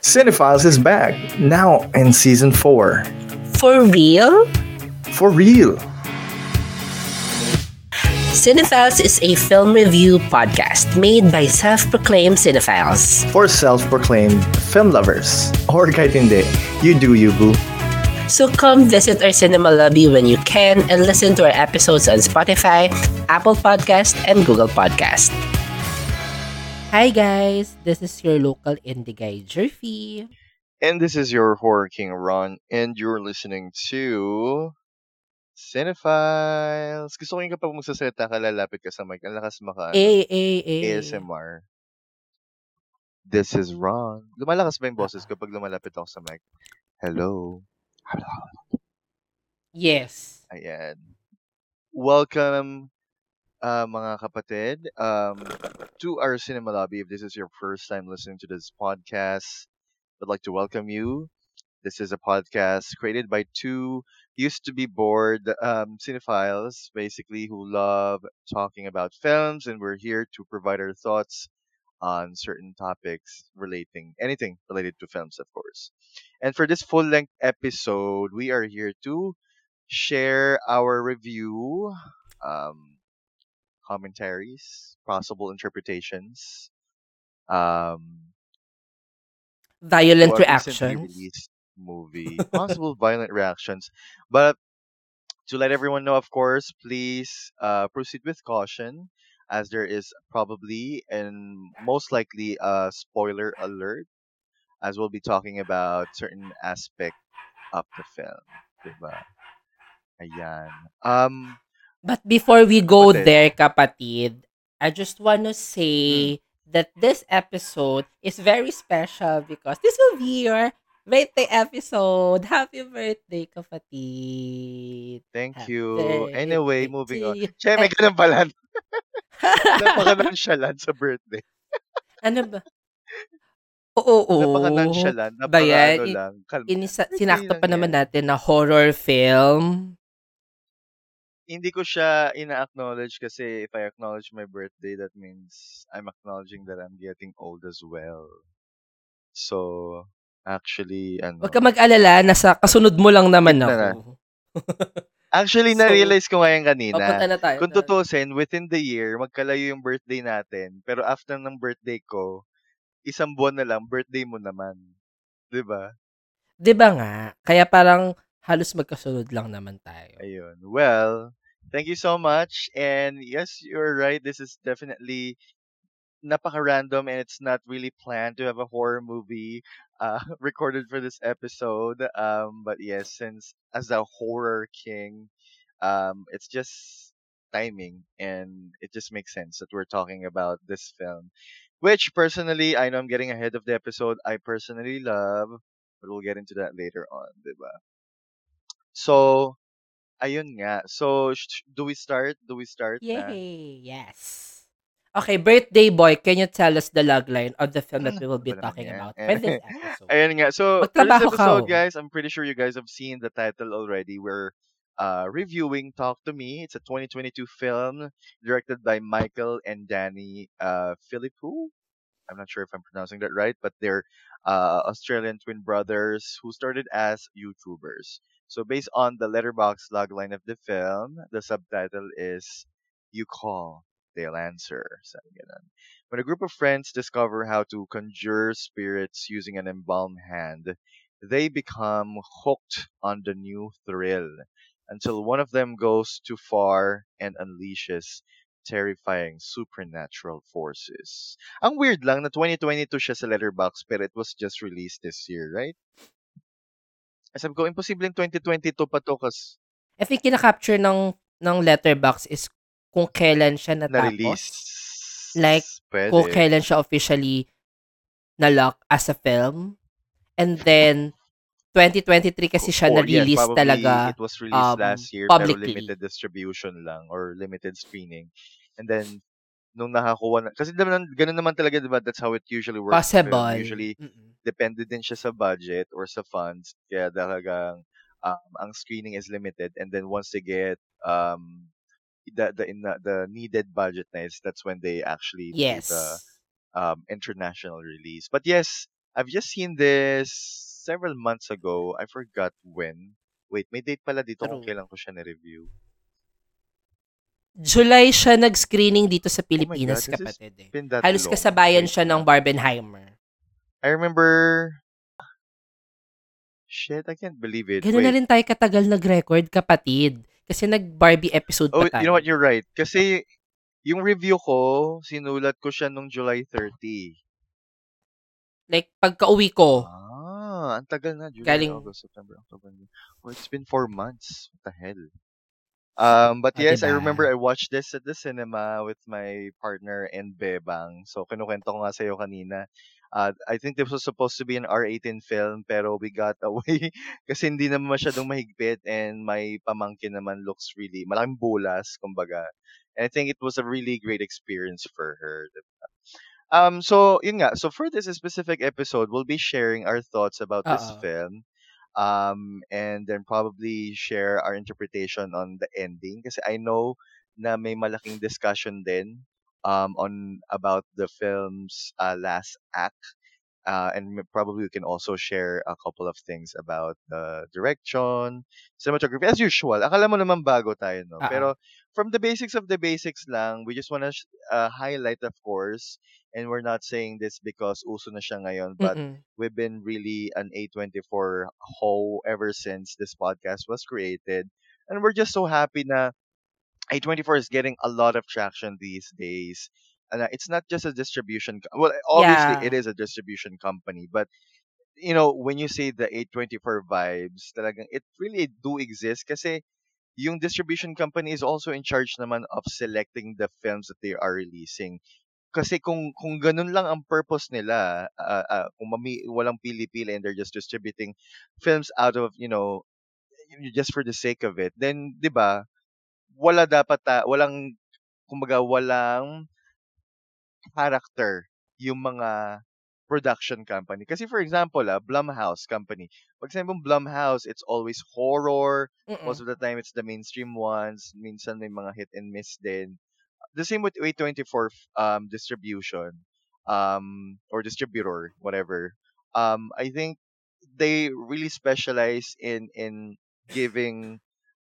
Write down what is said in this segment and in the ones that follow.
Cinephiles is back, now in season 4. For real? For real! Cinephiles is a film review podcast made by self-proclaimed cinephiles. For self-proclaimed film lovers. Or kahit hindi, you do you boo. So come visit our cinema lobby when you can and listen to our episodes on Spotify, Apple Podcast, and Google Podcast. Hi guys, this is your local indie guy Jerfy. And this is your Horror King Ron, and you're listening to Cinephiles. Gusto ko yung kapag magsasalita ka, lalapit ka sa mic. Ang lakas maka, Eh, eh, eh. ASMR. This is Ron. Lumalakas ba yung boses ko pag lumalapit ako sa mic? Hello. Yes. Ayan. Welcome, uh, mga kapatid, um, to our cinema lobby. If this is your first time listening to this podcast, I'd like to welcome you. This is a podcast created by two used to be bored um, cinephiles, basically, who love talking about films, and we're here to provide our thoughts on certain topics relating anything related to films, of course. And for this full length episode, we are here to share our review, um, commentaries, possible interpretations, um, Violent reactions. movie, possible violent reactions. But to let everyone know, of course, please uh, proceed with caution, as there is probably and most likely a spoiler alert, as we'll be talking about certain aspect of the film. Diba? Ayan. Um, But before we go Kapatid. there, kapatid, I just want to Hmm. say that this episode is very special because this will be your birthday episode. Happy birthday, kapatid. thank Happy you. Anyway, birthday moving to on. Che, may ganun pala. Napaka-nonchalant sa birthday. ano ba? Oo, oo. Napaka-nonchalant. Napaka-ano lang. Kalm. Inisa, sinakto pa naman natin na horror film. Hindi ko siya ina-acknowledge kasi if I acknowledge my birthday, that means I'm acknowledging that I'm getting old as well. So, actually, ano, Huwag ka mag-alala, nasa kasunod mo lang naman na na. ako. actually, So, na-realize ko ngayon kanina, na tayo. kung tutusin, within the year, magkalayo yung birthday natin, pero after ng birthday ko, isang buwan na lang, birthday mo naman. ba? Di ba nga? Kaya parang halos magkasunod lang naman tayo. Ayun. Well, thank you so much. And yes, you're right. This is definitely napaka-random and it's not really planned to have a horror movie uh, recorded for this episode. Um, but yes, since as a horror king, um, it's just timing and it just makes sense that we're talking about this film. Which personally, I know I'm getting ahead of the episode. I personally love, but we'll get into that later on, diba? So, ayun nga. So, sh- do we start? Do we start na? Yay! Yes. Okay, birthday boy, can you tell us the logline of the film that we will be talking about for this episode? Ayun nga. So, for this Magtrabaho ka, episode, oh. guys, I'm pretty sure you guys have seen the title already. We're uh, reviewing Talk to Me. It's a 2022 film directed by Michael and Danny uh, Philippou. I'm not sure if I'm pronouncing that right, but they're uh, Australian twin brothers who started as YouTubers. So, based on the letterbox logline of the film, the subtitle is You Call, They'll Answer. When a group of friends discover how to conjure spirits using an embalmed hand, they become hooked on the new thrill until one of them goes too far and unleashes terrifying supernatural forces. Ang weird lang na 2022 siya sa Letterboxd pero it was just released this year, right? Sabi ko, imposibleng 2022 pa to kas I think kinakapture ng, ng letterbox is kung kailan siya natapos. na-release. Like, Pwede. Kung kailan siya officially na-lock as a film. And then, 2023 kasi siya Or, yes, na-release probably talaga. It was released um, last year publicly. pero limited distribution lang or limited screening. And then nung nakakuha na, kasi naman ganun naman talaga 'di ba? That's how it usually works. film. Possible. Usually Mm-mm. depende din siya sa budget or sa funds. Kaya talagang um, ang screening is limited and then once they get um the the in the, the needed budget na is that's when they actually Yes. do the um international release. But yes, I've just seen this several months ago. I forgot when. Wait, may date pala dito kung True. kailan ko siya na-review. July siya nag-screening dito sa Oh Pilipinas, God, this has kapatid. Eh. Halos long. kasabayan siya ng. Barbenheimer. I remember... Shit, I can't believe it. Ganun na rin tayo katagal nag-record, kapatid. Kasi nag-Barbie episode Oh, pa tayo. you know what? You're right. Kasi yung review ko, sinulat ko siya nung July 30. Like, pagka-uwi ko, Ah, ang tagal na. July, Galing- August, September, October. Oh, it's been four months. What the hell? Um, but Ah, yes, I diba? remember I watched this at the cinema with my partner and Bebang. So, kinukwento ko nga sa'yo kanina. Uh, I think this was supposed to be an R18 film, pero we got away kasi hindi naman masyadong mahigpit and my pamangkin naman looks really, malaking bulas, kumbaga. And I think it was a really great experience for her. Um, so, yun nga. So, for this specific episode, we'll be sharing our thoughts about this Oo. film. Um, and then probably share our interpretation on the ending. Kasi I know na may malaking discussion din um, on about the film's uh, last act. Uh, and probably we can also share a couple of things about the direction, cinematography, as usual. Akala mo naman bago tayo, no? Oo. Pero from the basics of the basics lang, we just want to uh, highlight, of course, and we're not saying this because uso na siya ngayon, but Mm-mm. we've been really an A24 hoe ever since this podcast was created. And we're just so happy na A24 is getting a lot of traction these days. And uh, it's not just a distribution. Co- well, obviously it Yeah. is a distribution company, but you know, when you say the A24 vibes, talagang it really do exist kasi yung distribution company is also in charge naman of selecting the films that they are releasing. Kasi kung kung ganun lang ang purpose nila, uh, uh, kung mami, walang pili-pili and they're just distributing films out of, you know, just for the sake of it, then 'di ba, wala dapat ta, walang kumbaga walang character yung mga production company. Kasi for example, ah, Blumhouse company. Pag sinabi mong Blumhouse, it's always horror. Most Mm-mm. of the time, it's the mainstream ones. Minsan may mga hit and miss din. The same with A24 um, distribution um, or distributor, whatever. Um, I think they really specialize in in giving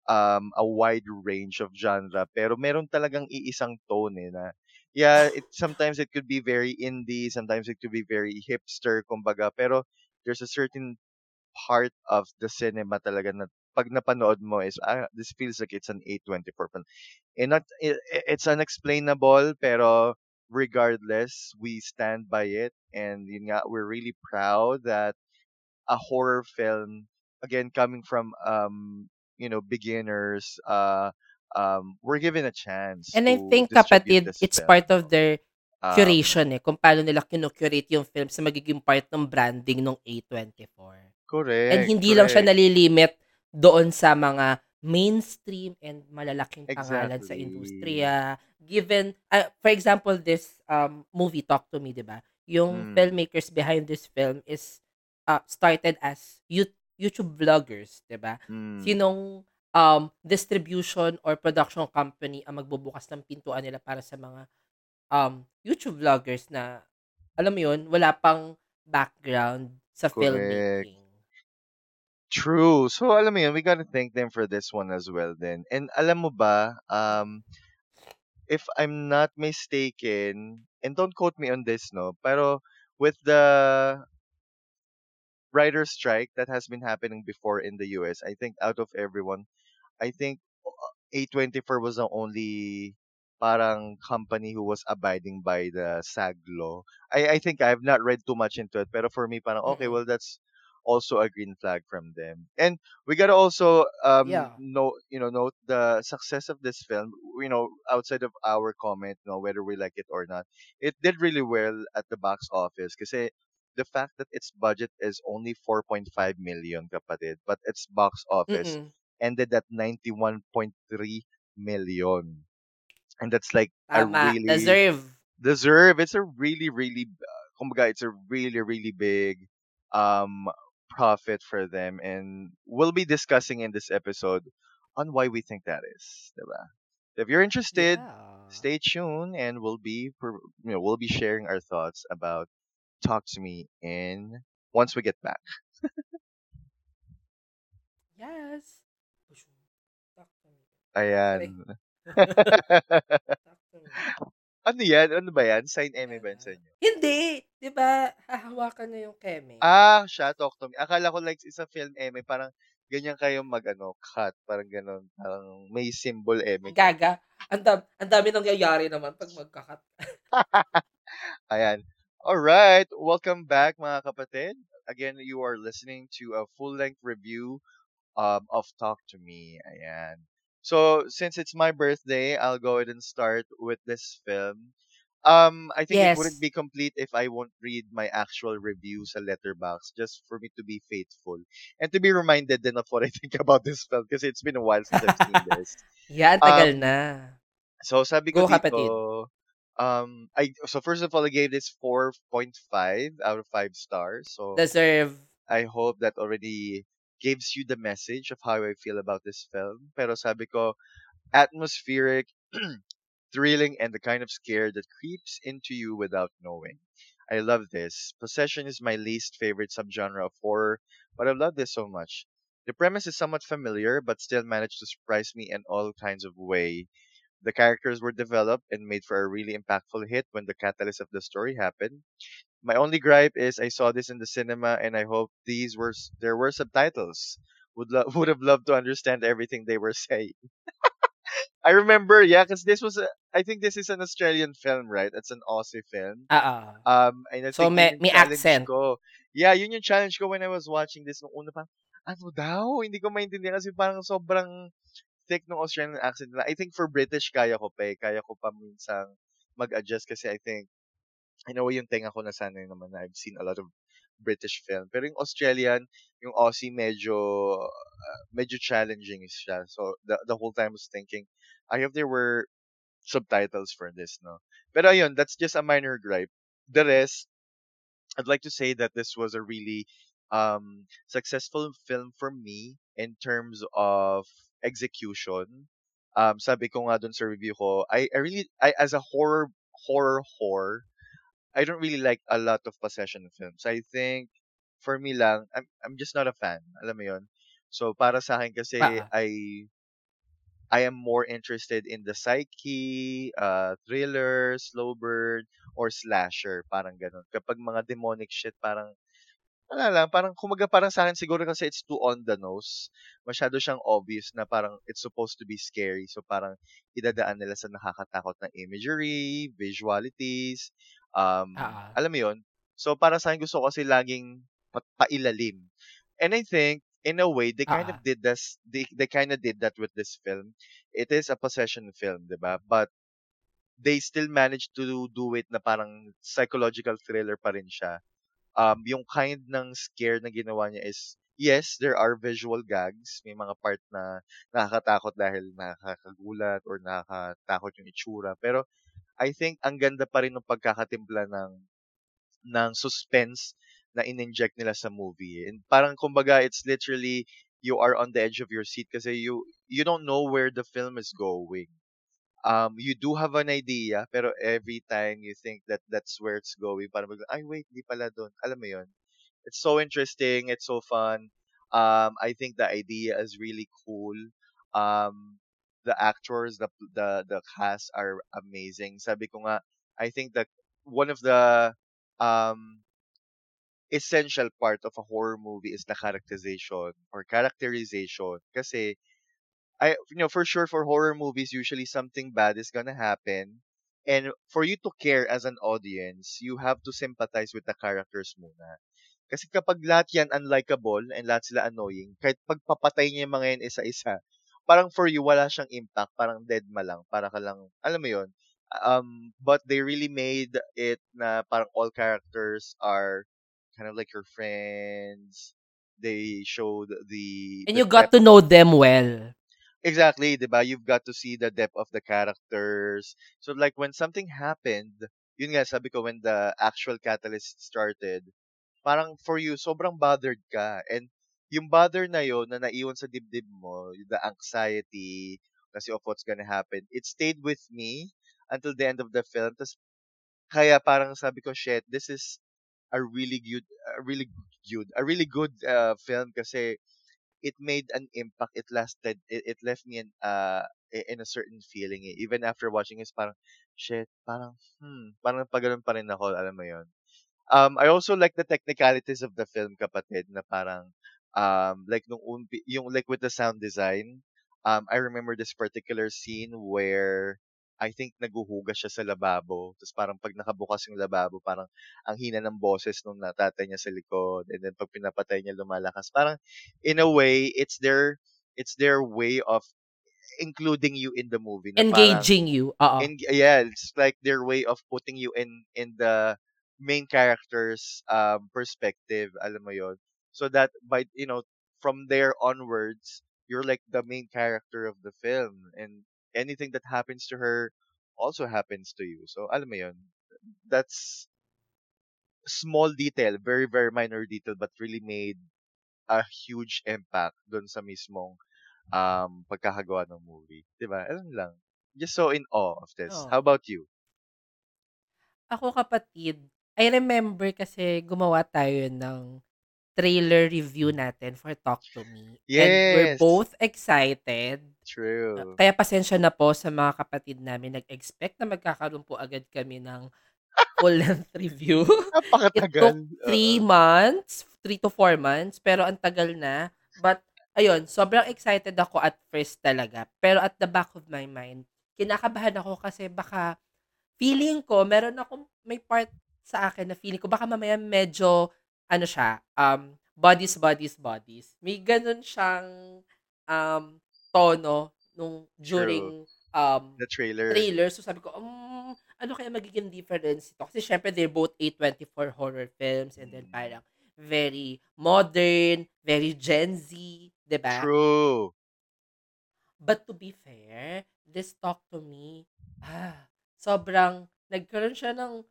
um, a wide range of genre pero meron talagang iisang tone eh, na yeah it sometimes it could be very indie sometimes it could be very hipster kumbaga pero there's a certain part of the cinema talaga na pag napanood mo is ah, this feels like it's an A24 film and not it, it's unexplainable pero regardless we stand by it and yun nga we're really proud that a horror film again coming from um you know beginners uh um we're given a chance And I think, kapatid, it's film part of their um curation eh. Kung paano nila kinocurate yung film sa magiging part ng branding ng A24. And correct hindi lang siya correct nalilimit doon sa mga mainstream and malalaking pangalan sa industriya. Given, ah, for example, this um, movie, Talk to Me, di ba? Yung mm, filmmakers behind this film is uh, started as you- YouTube vloggers, di ba? mm, Sinong um, distribution or production company ang magbubukas ng pintuan nila para sa mga um, YouTube vloggers na, alam mo yun, wala pang background sa correct filmmaking. True so alam mo yun we gotta thank them for this one as well then and alam mo ba um if I'm not mistaken and don't quote me on this no pero with the writer strike that has been happening before in the US. I think out of everyone, I think uh, A24 was the only parang company who was abiding by the SAG law. I I think I've not read too much into it, pero for me parang okay, well that's also a green flag from them. And we gotta also um Yeah. note you know note the success of this film. You know, outside of our comment, you know, whether we like it or not, it did really well at the box office. Because the fact that its budget is only 4.5 million kapatid, but its box office Mm-mm. ended at 91.3 million. And that's like a really Deserve. deserve. It's a really, really, uh, kumbaga, it's a really, really big um profit for them. And we'll be discussing in this episode on why we think that is. Diba? If you're interested, Yeah. stay tuned and we'll be, pro- you know, we'll be sharing our thoughts about Talk to Me in once we get back. Yes. Talk to me. Ayan. Talk to me. ano yan? Ano ba yan? Sign Emmy ba yan sa inyo? Hindi. Di ba, hahawakan niya yung keme. Ah, siya, Talk to Me. Akala ko like isa film Emmy, parang ganyan kayo mag ano, cut, parang ganun. Parang may symbol Emmy. Gaga. Ang, dam- ang dami nangyayari naman pag magkakat. Ayan. All right. Welcome back, mga kapatid. Again, you are listening to a full-length review um, of Talk to Me. Ayan. So, since it's my birthday, I'll go ahead and start with this film. Um, I think it wouldn't be complete if I won't read my actual reviews sa letterbox just for me to be faithful and to be reminded then of what I think about this film because it's been a while since I've seen this. Yan, tagal na. So sabi ko Go, kapatid. dito, um, I so first of all I gave this 4.5 out of 5 stars. So Deserve. I hope that already gives you the message of how I feel about this film. Pero sabi ko, atmospheric, thrilling, and the kind of scare that creeps into you without knowing. I love this. Possession is my least favorite subgenre of horror, but I love this so much. The premise is somewhat familiar, but still managed to surprise me in all kinds of way. The characters were developed and made for a really impactful hit when the catalyst of the story happened. My only gripe is I saw this in the cinema and I hope these were there were subtitles. Would lo- would have loved to understand everything they were saying. I remember, yeah, because this was a, I think this is an Australian film, right? It's an Aussie film. Ah, ah. Um, and I So, may- may accent. ko. Yeah, yun yung challenge ko when I was watching this nung una pa. Ano daw? Hindi ko maintindihan kasi parang sobrang thick ng Australian accent nila. I think for British, kaya ko pa eh. Kaya ko pa minsang mag-adjust kasi I think, I know yung tenga ko nasanay naman na I've seen a lot of British film. Pero yung Australian, yung Aussie medyo, uh, medyo challenging siya. So, the, the whole time I was thinking, I hope there were subtitles for this, no? Pero ayun, that's just a minor gripe. The rest, I'd like to say that this was a really um, successful film for me in terms of execution. Um, sabi ko nga dun sa review ko, I, I really, I, as a horror, horror, horror, I don't really like a lot of possession films. I think, for me lang, I'm, I'm just not a fan. Alam mo yun? So, para sa akin kasi, Ah. I, I am more interested in the psyche, uh, thriller, slow burn, or slasher. Parang ganun. Kapag mga demonic shit, parang, wala lang, parang kumaga parang sa akin siguro kasi it's too on the nose. Masyado siyang obvious na parang it's supposed to be scary. So parang idadaan nila sa nakakatakot na imagery, visualities, um, ah. alam mo yun? So para sa akin gusto ko kasi laging pa- pailalim. And I think in a way they kind Ah, of did this they, they kind of did that with this film. It is a possession film, 'di ba? But they still managed to do it na parang psychological thriller pa rin siya um, yung kind ng scare na ginawa niya is, yes, there are visual gags. May mga part na nakakatakot dahil nakakagulat or nakakatakot yung itsura. Pero I think ang ganda pa rin ng pagkakatimpla ng, ng suspense na in-inject nila sa movie. And parang kumbaga, it's literally you are on the edge of your seat kasi you you don't know where the film is going um, you do have an idea, pero every time you think that that's where it's going, parang bigla, ay wait, di pala doon. Alam mo yun? It's so interesting, it's so fun. Um, I think the idea is really cool. Um, the actors, the the the cast are amazing. Sabi ko nga, I think that one of the um essential part of a horror movie is the characterization or characterization. Kasi I you know for sure for horror movies usually something bad is gonna happen. And for you to care as an audience you have to sympathize with the characters muna. Kasi kapag lahat yan unlikable and lahat sila annoying kahit pagpapatay niya yung mga yan isa-isa parang for you wala siyang impact. Parang dead ma lang. Para ka lang alam mo yon um but they really made it na parang all characters are kind of like your friends they showed the And the you got to know them well. Exactly, 'di ba? You've got to see the depth of the characters. So like when something happened, yun nga sabi ko when the actual catalyst started, parang for you sobrang bothered ka and yung bother na yon na naiwan sa dibdib mo, the anxiety kasi of what's gonna happen, it stayed with me until the end of the film. Tas kaya parang sabi ko, shit, this is a really good a really good a really good uh, film kasi it made an impact. It lasted. It, it left me in uh in a certain feeling. Eh. Even after watching it, parang shit, parang hmm, parang pagano'n pa rin ako, alam mo 'yon. Um, I also like the technicalities of the film, kapatid, na parang um like nung umpi, yung like with the sound design. Um, I remember this particular scene where I think naguhugas siya sa lababo. Tapos parang pag nakabukas yung lababo, parang ang hina ng boses nung natatay niya sa likod. And then pag pinapatay niya, lumalakas. Parang in a way, it's their it's their way of including you in the movie. Na parang, Engaging you. Oo. in, yeah, it's like their way of putting you in in the main character's um, perspective. Alam mo yon. So that by you know from there onwards, you're like the main character of the film, and anything that happens to her also happens to you. So alam mo yon. That's small detail, very very minor detail, but really made a huge impact dun sa mismong um pagkakagawa ng movie. 'Di ba? Alam lang. Just so in awe of this. Oo. How about you? Ako kapatid, I remember kasi gumawa tayo ng trailer review natin for Talk to Me. And we're Yes. both excited. True. Kaya pasensya na po sa mga kapatid namin. Nag-expect na magkakaroon po agad kami ng full-length review. It Napakatagal. took three months, three to four months, pero ang tagal na. But, ayun, sobrang excited ako at first talaga. Pero at the back of my mind, kinakabahan ako kasi baka feeling ko, meron akong, may part sa akin na feeling ko, baka mamaya medyo, ano siya, um, bodies, bodies, bodies. May ganun siyang um, tono nung during um, The trailer. trailer. So sabi ko, um, ano kaya magiging difference ito? Kasi syempre they're both A24 horror films and then Mm. parang very modern, very Gen Z, 'di ba? True. But to be fair, this talk to me, ah, sobrang nagkaroon siya ng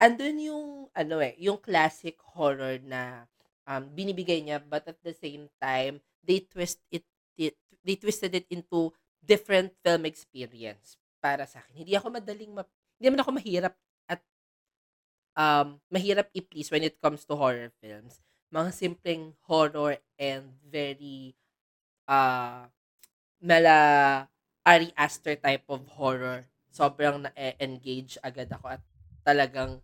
andun yung ano eh, yung classic horror na um, binibigay niya but at the same time they twist it, it they twisted it into different film experience para sa akin. Hindi ako madaling ma- hindi naman ako mahirap at um mahirap i-please when it comes to horror films. Mga simpleng horror and very uh mala Ari Aster type of horror. Sobrang na-engage agad ako at talagang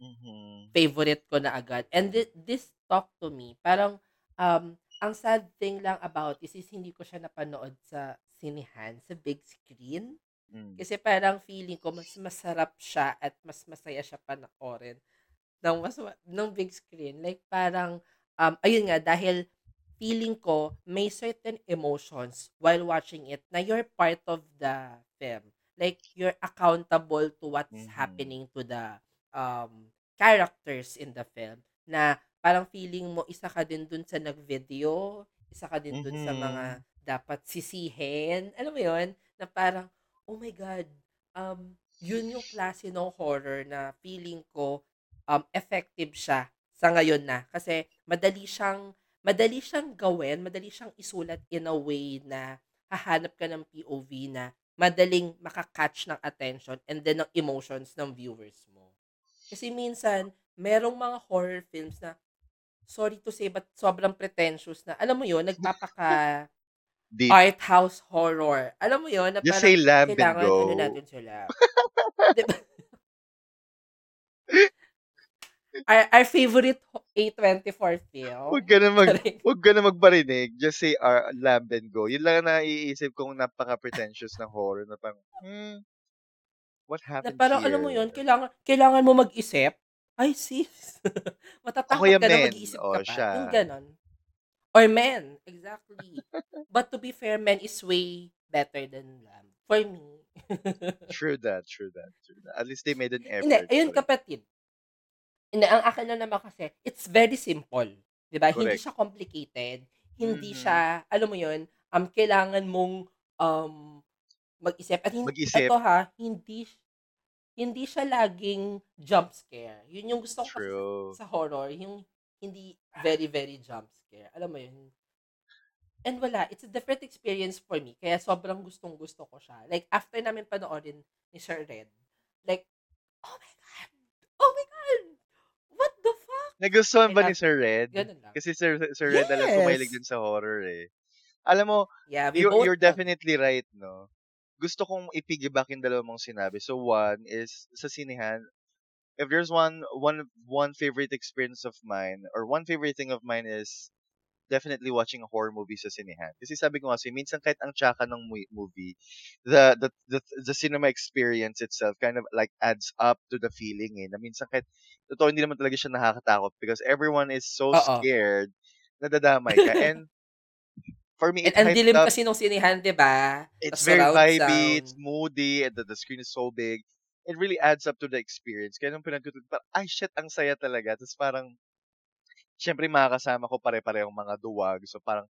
Mhm. favorite ko na agad. And thi- this talk to me, parang um, ang sad thing lang about this is hindi ko siya napanood sa sinihan, sa big screen. Mm. Kasi parang feeling ko mas masarap siya at mas masaya siya panoorin ng mas ma- ng big screen. Like parang um ayun nga dahil feeling ko may certain emotions while watching it na you're part of the film. Like you're accountable to what's Mhm. happening to the um characters in the film na parang feeling mo isa ka din dun sa nag-video, isa ka din dun sa mga Mhm. dapat sisihin. Alam mo 'yon? Na parang oh my god, um yun yung klase ng horror na feeling ko um effective siya sa ngayon na kasi madali siyang madali siyang gawin, madali siyang isulat in a way na hahanap ka ng POV na madaling makakatch ng attention and then ng emotions ng viewers mo. Kasi minsan, merong mga horror films na, sorry to say, but sobrang pretentious na, alam mo yun, nagpapaka Deep. art house horror. Alam mo yun, na Just parang say lamb and kailangan go. ano natin sila. diba? our, our favorite ho- A24 film. Huwag ka na mag Correct. Huwag ka na magbarinig. Just say uh, lamb and go. Yun lang ang naiisip kong napaka-pretentious ng horror na parang, hmm, what Na happened parang here? alam mo yun, kailangan, kailangan mo mag-isip. Ay, sis. Matatakot Kuya ka na Men. mag-iisip O, ka pa. siya. Yung ganon. Or men. Exactly. But to be fair, men is way better than lamb. For me. True that, true that, true that. At least they made an effort. Hindi, ayun for it. kapatid. Hindi, ang akin lang naman kasi, it's very simple. Di ba? Hindi Correct. siya complicated. Hindi Mhm. siya, alam mo yun, um, kailangan mong um, mag-isip. At hindi, Mag-isip. ito ha, hindi, hindi siya laging jump scare. Yun yung gusto ko sa horror, yung hindi very, very jump scare. Alam mo yun? And wala, it's a different experience for me. Kaya sobrang gustong gusto ko siya. Like, after namin panoorin ni Sir Red, like, oh my God! Oh my God! What Nagustuhan I ba ni Sir Red? ganun lang. Kasi Sir, Sir Red alam ko mahilig Yes. din sa horror eh. Alam mo, Yeah, we you're, definitely right, no? Gusto kong ipigibak yung dalawa mong sinabi. So one is sa sinehan, if there's one one one favorite experience of mine or one favorite thing of mine is definitely watching a horror movie sa sinehan. Kasi sabi ko kasi minsan kahit ang tsaka ng movie, the the the, the cinema experience itself kind of like adds up to the feeling eh. Na minsan kahit totoo hindi naman talaga siya nakakatakot because everyone is so Oo. scared nadadamay ka. And for me, And it ang hyped dilim up kasi nung sinihan, di ba? it's very vibey, it's moody, and the, the screen is so big. It really adds up to the experience. Kaya nung pinagtutut, parang, ay shit, ang saya talaga. Tapos parang, syempre makakasama ko pare-parehong mga duwag. So parang,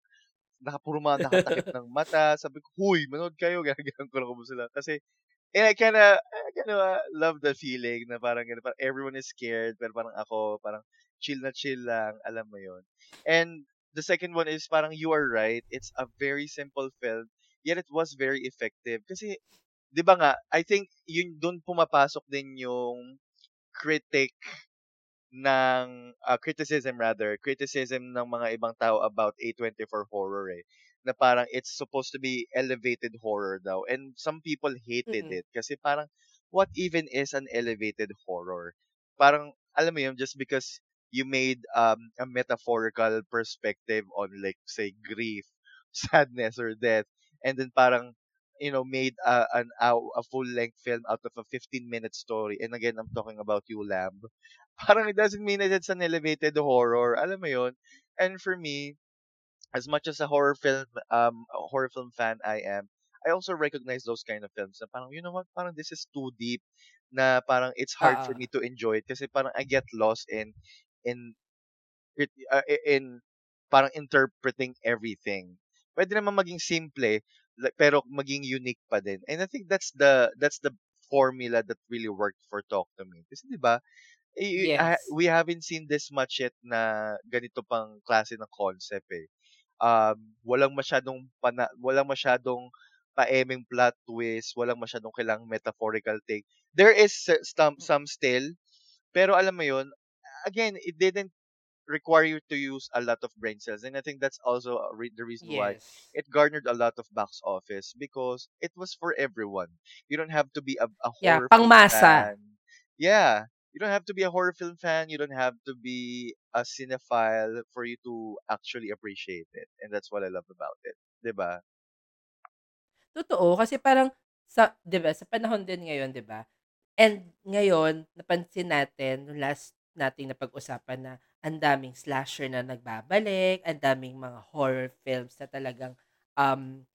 nakapuro mga nakatakip ng mata. Sabi ko, huy, manood kayo. Gagagan ko lang sila. Kasi, and I kinda, I kinda love the feeling na parang, ganun, parang everyone is scared, pero parang ako, parang chill na chill lang, alam mo yon And the second one is parang you are right. It's a very simple film, yet it was very effective. Kasi, di ba nga, I think yun doon pumapasok din yung critic ng uh, criticism rather, criticism ng mga ibang tao about A24 horror eh. Na parang it's supposed to be elevated horror daw. And some people hated Mm-mm. it kasi parang what even is an elevated horror? Parang alam mo yun just because you made um a metaphorical perspective on like say grief, sadness or death and then parang you know made a an a, a full length film out of a 15 minute story and again I'm talking about you Lamb parang it doesn't mean that it's an elevated horror. Alam mo yun? And for me, as much as a horror film, um, horror film fan I am, I also recognize those kind of films na parang, you know what, parang this is too deep na parang it's hard for me to enjoy it kasi parang I get lost in, in, it, uh, in, parang interpreting everything. Pwede naman maging simple, pero maging unique pa din. And I think that's the, that's the formula that really worked for Talk to Me. Kasi di ba, eh, Yes. we haven't seen this much yet na ganito pang klase ng concept eh. Um, walang masyadong pana, walang masyadong paeming plot twist, walang masyadong kailangang metaphorical take. There is some some still, pero alam mo yun, again, it didn't require you to use a lot of brain cells. And I think that's also re- the reason why Yes. it garnered a lot of box office because it was for everyone. You don't have to be a, a Yeah, horror pangmasa. fan. Yeah. You don't have to be a horror film fan. You don't have to be a cinephile for you to actually appreciate it. And that's what I love about it. Diba? Totoo, kasi parang sa 'di ba, sa panahon din ngayon, 'di ba? And ngayon, napansin natin last nating napag-usapan na ang daming slasher na nagbabalik, ang daming mga horror films na talagang, um,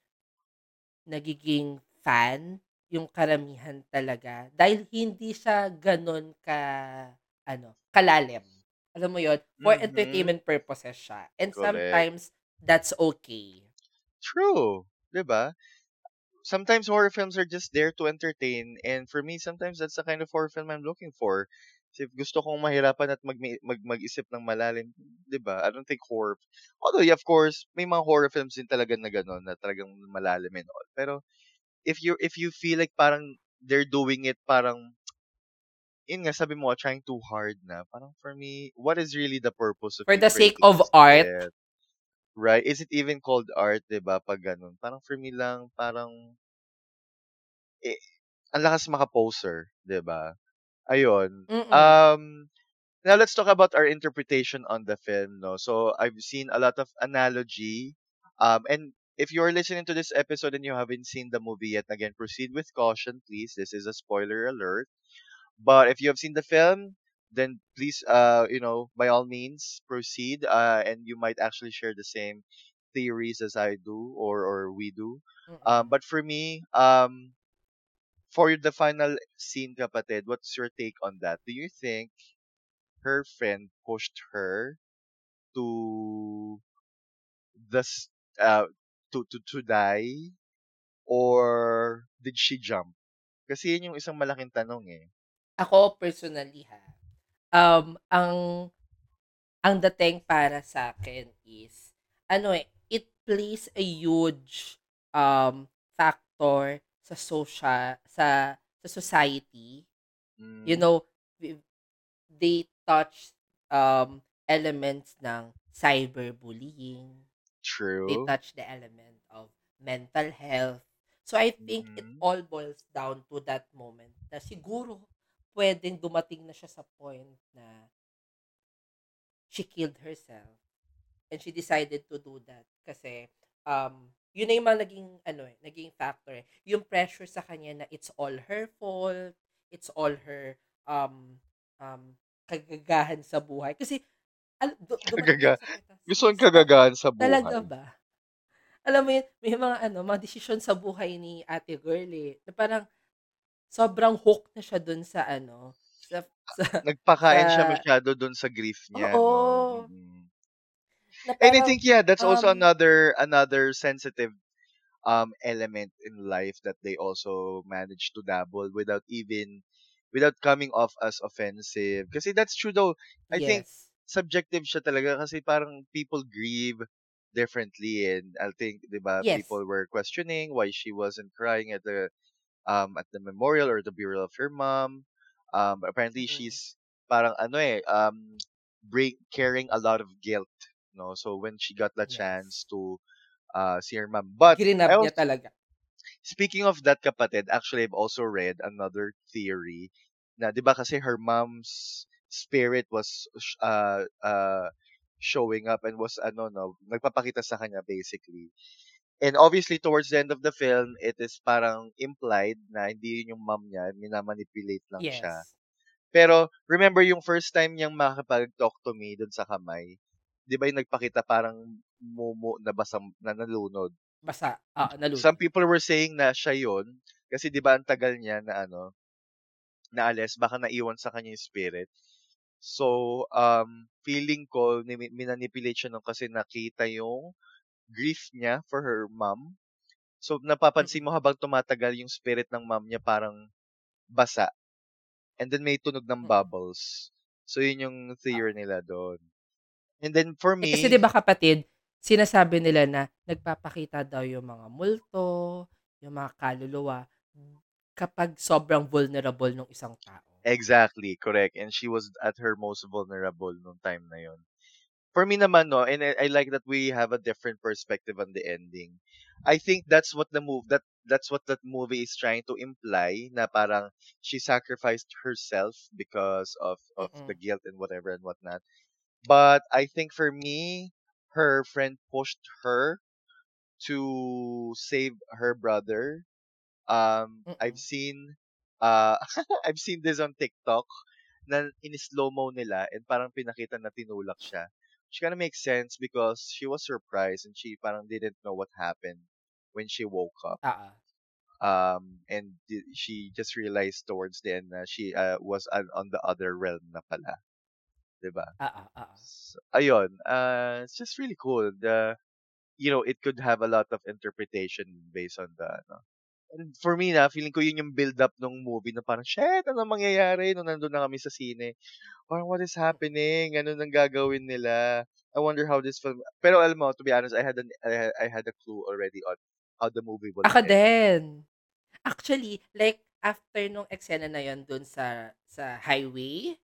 nagiging fan yung karamihan talaga dahil hindi siya gano'n ka ano, kalalim. Alam mo yun? For Mhm. entertainment purposes siya. And Correct. sometimes that's okay. True. Diba? Sometimes horror films are just there to entertain. And for me, sometimes that's the kind of horror film I'm looking for. If gusto kong mahirapan at mag, mag, mag-isip ng malalim, di ba? I don't think horror... Although, yeah, of course, may mga horror films din talaga na gano'n, na talagang malalim and all. Pero, if you if you feel like parang they're doing it parang, yun nga, sabi mo, trying too hard na. Parang for me, what is really the purpose of For the sake of art. shit? Right? Is it even called art, di ba? Pag ganun. Parang for me lang, parang, eh, ang lakas maka-poser, di ba? Ayun. Mm. Um, now let's talk about our interpretation on the film, no? So, I've seen a lot of analogy. Um, and if you're listening to this episode and you haven't seen the movie yet, again, proceed with caution, please. This is a spoiler alert. But if you have seen the film, then please, uh, you know, by all means, proceed. Uh, and you might actually share the same theories as I do or or we do. Um, but for me, um, for the final scene, kapatid, what's your take on that? Do you think her friend pushed her to the uh to to to die or did she jump? Kasi yun yung isang malaking tanong eh. Ako personally ha, um, ang ang dating para sa akin is ano eh, it plays a huge um factor sa social sa sa society. You Mm, know, they touch um, elements ng cyberbullying. They True. touch the element of mental health. So I think it Mhm. all boils down to that moment na siguro pwedeng dumating na siya sa point na she killed herself and she decided to do that kasi um yun na yung mga naging ano eh, naging factor eh. Yung pressure sa kanya na it's all her fault, it's all her um um kagagahan sa buhay. Kasi al- dumating Kagaga. siya Gusto ang "Sis, kagagahan sa Talaga buhay. ba? Alam mo yun, may mga ano, mga desisyon sa buhay ni Ate Girl eh, na parang sobrang hook na siya dun sa ano, sa sa Nagpakain siya sa masyado dun sa grief niya, no? oo, Mm. na And I think yeah, that's also um another another sensitive um element in life that they also manage to dabble without even without coming off as offensive. Kasi that's true though. I think subjective siya talaga kasi parang people grieve differently and I think 'di ba Yes. people were questioning why she wasn't crying at the um at the memorial or the burial of her mom. Um apparently Mm-mm. she's parang ano eh um bring carrying a lot of guilt, no? So when she got the Yes. chance to uh see her mom. But Grinab niya talaga. speaking of that kapatid, actually I've also read another theory na 'di ba kasi her mom's spirit was uh uh showing up and was ano no nagpapakita sa kanya basically. And obviously towards the end of the film, it is parang implied na hindi yun yung mom niya, minamanipulate lang siya. Yes. Pero remember yung first time niyang makakapag-talk to me dun sa kamay, 'di ba yung nagpakita parang mumu na basang na nalunod. Basa, ah, Some nalunod. people were saying na siya yun kasi 'di ba ang tagal niya na ano, naalis, baka naiwan sa kanya yung spirit. So, um, feeling ko, ni- minanipulate siya nung kasi nakita yung grief niya for her mom. So, napapansin mo habang tumatagal yung spirit ng mom niya parang basa. And then may tunog ng Mm-mm. bubbles. So, yun yung Ah. theory nila doon. And then for Eh kasi 'di me, ba kapatid, sinasabi nila na nagpapakita daw yung mga multo, yung mga kaluluwa kapag sobrang vulnerable ng isang tao. exactly, correct. And she was at her most vulnerable nung time na yun. For me naman, no, and I, I like that we have a different perspective on the ending. I think that's what the move that that's what that movie is trying to imply na parang she sacrificed herself because of of the Mm-mm. guilt and whatever and whatnot. But I think for me, her friend pushed her to save her brother. Um, I've seen uh I've seen this on TikTok na in-slow mo nila and parang pinakita na tinulak siya. Which kind of makes sense because she was surprised and she parang didn't know what happened when she woke up. Ah. Um, and she just realized towards the end na she uh, was on, on the other realm na pala. 'Di ba? Ah, ah, ah, ah. So, ayun, uh, it's just really cool. The, you know, it could have a lot of interpretation based on the, ano. And for me na, feeling ko yun yung build-up ng movie na parang, shit, ano mangyayari nung nandun na kami sa sine? Parang, what is happening? Ano nang gagawin nila? I wonder how this film, pero alam mo, to be honest, I had, an, I, had, I had a clue already on how the movie will Ako end. din. Actually, like after nung eksena na yon dun sa sa highway,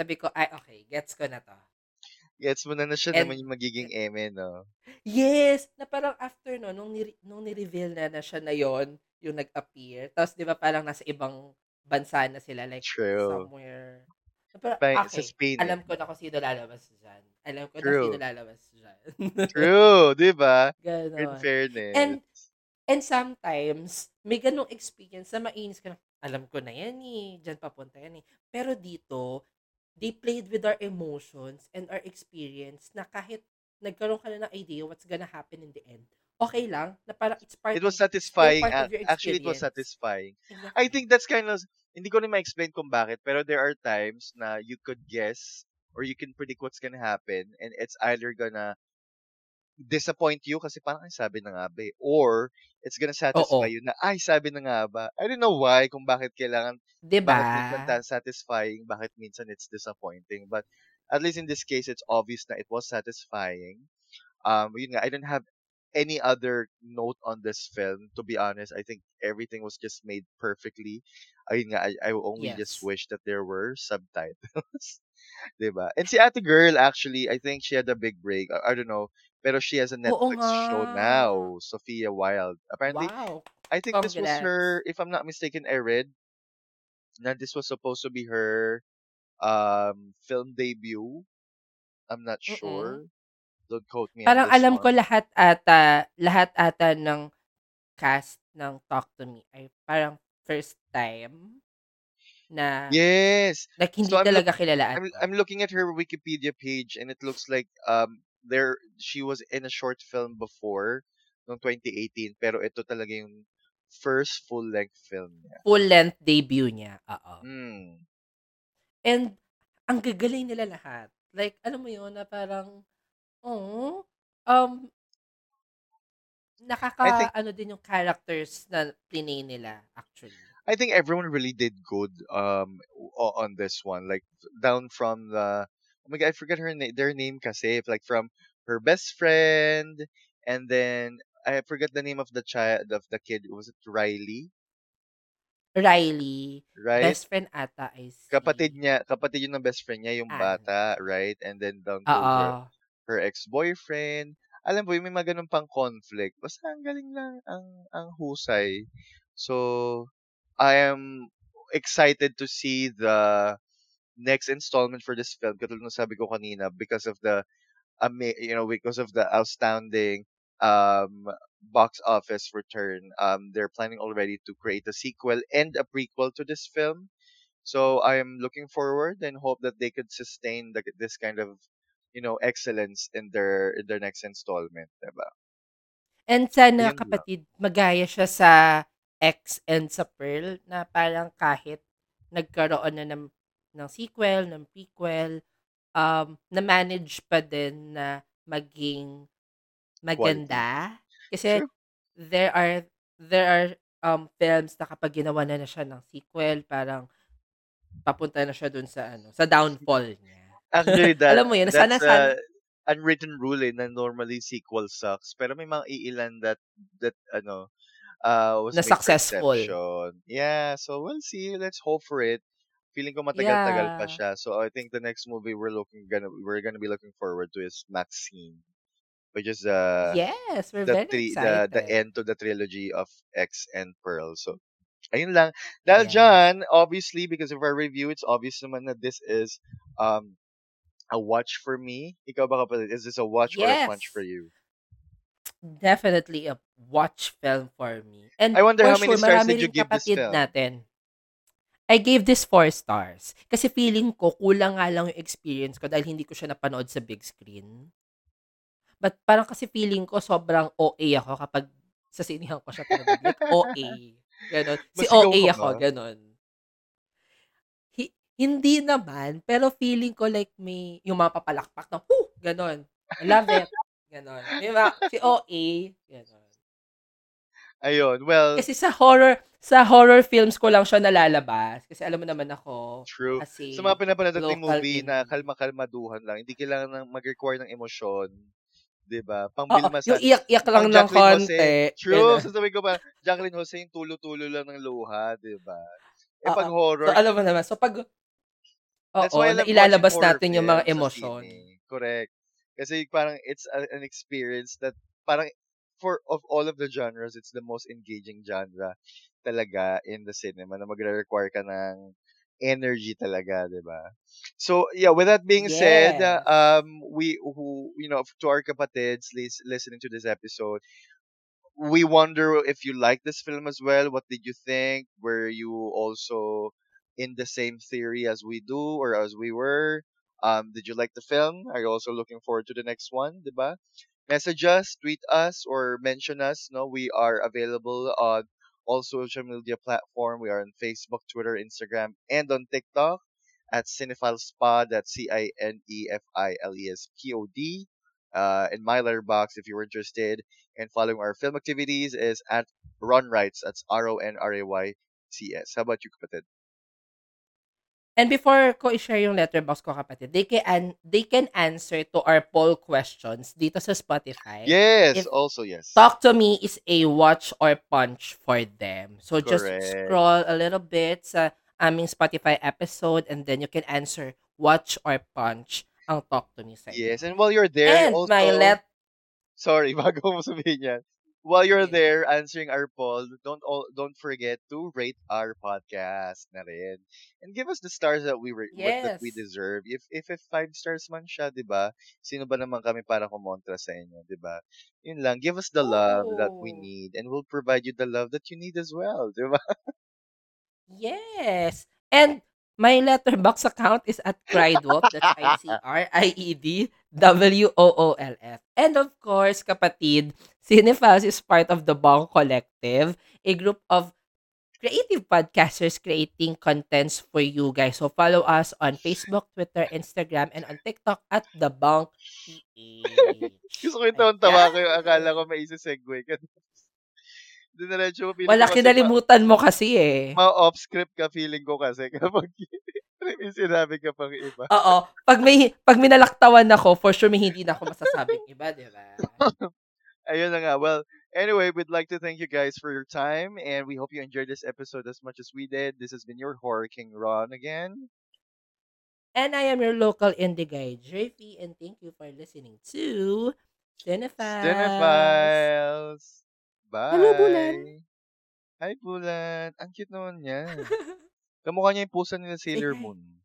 sabi ko, ay okay, gets ko na to. Gets mo na na siya And naman yung magiging eme, no? yes, na parang after no, nung, ni, nung ni-reveal na na siya na yon yung nag-appear. Tapos di ba parang nasa ibang bansa na sila, like True. somewhere. Na parang, Pa- sa okay, Spain, eh. alam ko na kung sino lalabas dyan. Alam ko na True. sino lalabas dyan. True, di ba? In Ganon. fairness. And And sometimes, may ganong experience na mainis ka na, alam ko na yan eh, dyan papunta yan eh. Pero dito, they played with our emotions and our experience na kahit nagkaroon ka na ng idea what's gonna happen in the end, okay lang, na parang it's part it was satisfying. part of Actually, it was satisfying. I Exactly. think that's kind of, hindi ko rin ma-explain kung bakit, pero there are times na you could guess or you can predict what's gonna happen and it's either gonna disappoint you kasi parang ay sabi na nga ba eh. Or it's gonna satisfy Oo. you na ay sabi na nga ba. I don't know why kung bakit kailangan Diba? bakit minsan satisfying, bakit minsan it's disappointing. But at least in this case, it's obvious na it was satisfying. Um, yun nga, I don't have any other note on this film. To be honest, I think everything was just made perfectly. Ayun nga, I, I only just Yes. wish that there were subtitles. 'Di ba? And si Ate Girl, actually, I think she had a big break. I, I don't know. Pero she has a Netflix show now, Sophia Wild. Apparently, Wow. I think this was her, if I'm not mistaken, I read that this was supposed to be her um film debut. I'm not Mm. sure. Don't quote me on Parang alam ko one. lahat ata lahat ata ng cast ng Talk to Me ay parang first time na Yes. like hindi So I'm talaga kilala at I'm I'm looking at her Wikipedia page and it looks like um there she was in a short film before noong 2018 pero ito talaga yung first full-length film niya. Full-length debut niya, oo. Mm. And ang gagaling nila lahat. Like alam mo 'yun na parang oh, um I think nakaka-ano din yung characters na plinay nila actually. I think everyone really did good um on this one. Like down from the oh my god, I forget her name their name kasi like from her best friend and then I forget the name of the child of the kid. Was it Riley? Riley, Right? best friend ata ay Kapatid niya, kapatid yun ng best friend niya, yung Anne. bata, right? And then down to her, her ex-boyfriend. Alam mo, yung may mga ganun pang conflict. Basta ang galing lang, ang, ang husay. So, I am excited to see the next installment for this film. Katulad ng sabi ko kanina, because of the, you know, because of the outstanding um box office return. Um, they're planning already to create a sequel and a prequel to this film. So I am looking forward and hope that they could sustain the, this kind of, you know, excellence in their in their next installment, diba? And sana lang. kapatid magaya siya sa X and sa Pearl na parang kahit nagkaroon na ng, ng sequel, ng prequel, um, na-manage pa din na maging Quality. maganda. Kasi True. there are there are um films na kapag ginawa na, na siya ng sequel, parang papunta na siya dun sa ano, sa downfall niya. Actually, that Alam mo yun, sana a unwritten rule eh, na normally sequel sucks. Pero may mga iilan that that ano uh was na successful. exception. Yeah, so we'll see. Let's hope for it. Feeling ko matagal-tagal pa Yeah. siya. So I think the next movie we're looking gonna we're gonna be looking forward to is Maxine, which is uh Yes, we're the very tri- the the excited. end to the trilogy of X and Pearl. So ayun lang. Dahil Yes. dyan, obviously, because of our review, it's obvious naman na this is um a watch for me. Ikaw ba kapatid? Is this a watch or a punch Yes. for you? Definitely a watch film for me. And I wonder for how many sure, stars marami did you rin give this kapatid film? natin. I gave this four stars. Kasi feeling ko, kulang nga lang yung experience ko dahil hindi ko siya napanood sa big screen. But parang kasi feeling ko sobrang OA ako kapag sa sinihan ko siya pinanood. Like OA. Ganon. Si Masigaw OA ka ako, ba? ganon. Hi- hindi naman, pero feeling ko like may, yung mga papalakpak na, whoo, ganon. I love it. Ganon. May mga, si OA, ganon. Ayun, well, Kasi sa horror, sa horror films ko lang siya nalalabas. Kasi alam mo naman ako, true. as Sa mga pinapanood nating movie na kalma-kalmaduhan lang, hindi kailangan ng mag-require ng emosyon. 'di ba? Pang Oo, Vilma yung iyak-iyak lang ng Jacqueline Jose. konti. True, Ganon. sasabihin ko pa, Jacqueline Jose yung tulo-tulo lang ng luha, 'di ba? Eh pag Oo. So, horror, alam mo naman. So, pag, oo, watching ilalabas horror natin yung mga emosyon. Correct. Kasi parang it's a, an experience that parang for of all of the genres, it's the most engaging genre talaga in the cinema na magre-require ka ng energy talaga, 'di ba? So, yeah, with that being said, uh, um we who you know, to our kapatids lis- listening to this episode, we wonder if you like this film as well. What did you think? Were you also in the same theory as we do or as we were? Um, did you like the film? Are you also looking forward to the next one? Diba? Message us, tweet us, or mention us. No, we are available on all social media platform. We are on Facebook, Twitter, Instagram, and on TikTok at CinephileSpod. That's C I N E F I L E S P O D. Uh, in my letterbox, if you were interested and following our film activities, is at Ron Rights. That's R O N R A Y C S. How about you, kapatid? And before ko i-share yung letterbox ko kapatid, they can they can answer to our poll questions dito sa Spotify. Yes, If also yes. Talk to Me is a watch or punch for them. So just Correct. scroll a little bit sa aming Spotify episode and then you can answer watch or punch ang Talk to Me sa. Yes, and while you're there, And also, my let sorry, bago mo sabihin yan. While you're Yes. there answering our poll, don't all, don't forget to rate our podcast na rin. And give us the stars that we re- what, that we Yes. deserve. If if if five stars man siya, 'di ba? Sino ba naman kami para kumontra sa inyo, 'di ba? Yun lang, give us the love that we Oh. need and we'll provide you the love that you need as well, 'di ba? Yes. And my letterbox account is at Criedwolf. That's I-C-R-I-E-D W-O-O-L-F. And of course, kapatid, Cinefiles is part of the Bong Collective, a group of creative podcasters creating contents for you guys. So follow us on Facebook, Twitter, Instagram, and on TikTok at The Bunk Gusto ko yung tawa ko yung akala ko may isa-segue ka. Wala ko ma- kinalimutan mo kasi eh. ma-off script ka feeling ko kasi kapag sinabi ka pang iba. Oo. Pag may pag minalaktawan ako, for sure may hindi na ako masasabing iba, di ba? Ayun na nga. Well, anyway, we'd like to thank you guys for your time and we hope you enjoyed this episode as much as we did. This has been your Horror King Ron again. And I am your local indie guy, Jerfy, and thank you for listening to Cinefiles. Cinephiles! Bye! Hello, Bulan. Hi, Bulan. Ang cute naman niya. Kamukha niya yung pusa nila Sailor. Moon.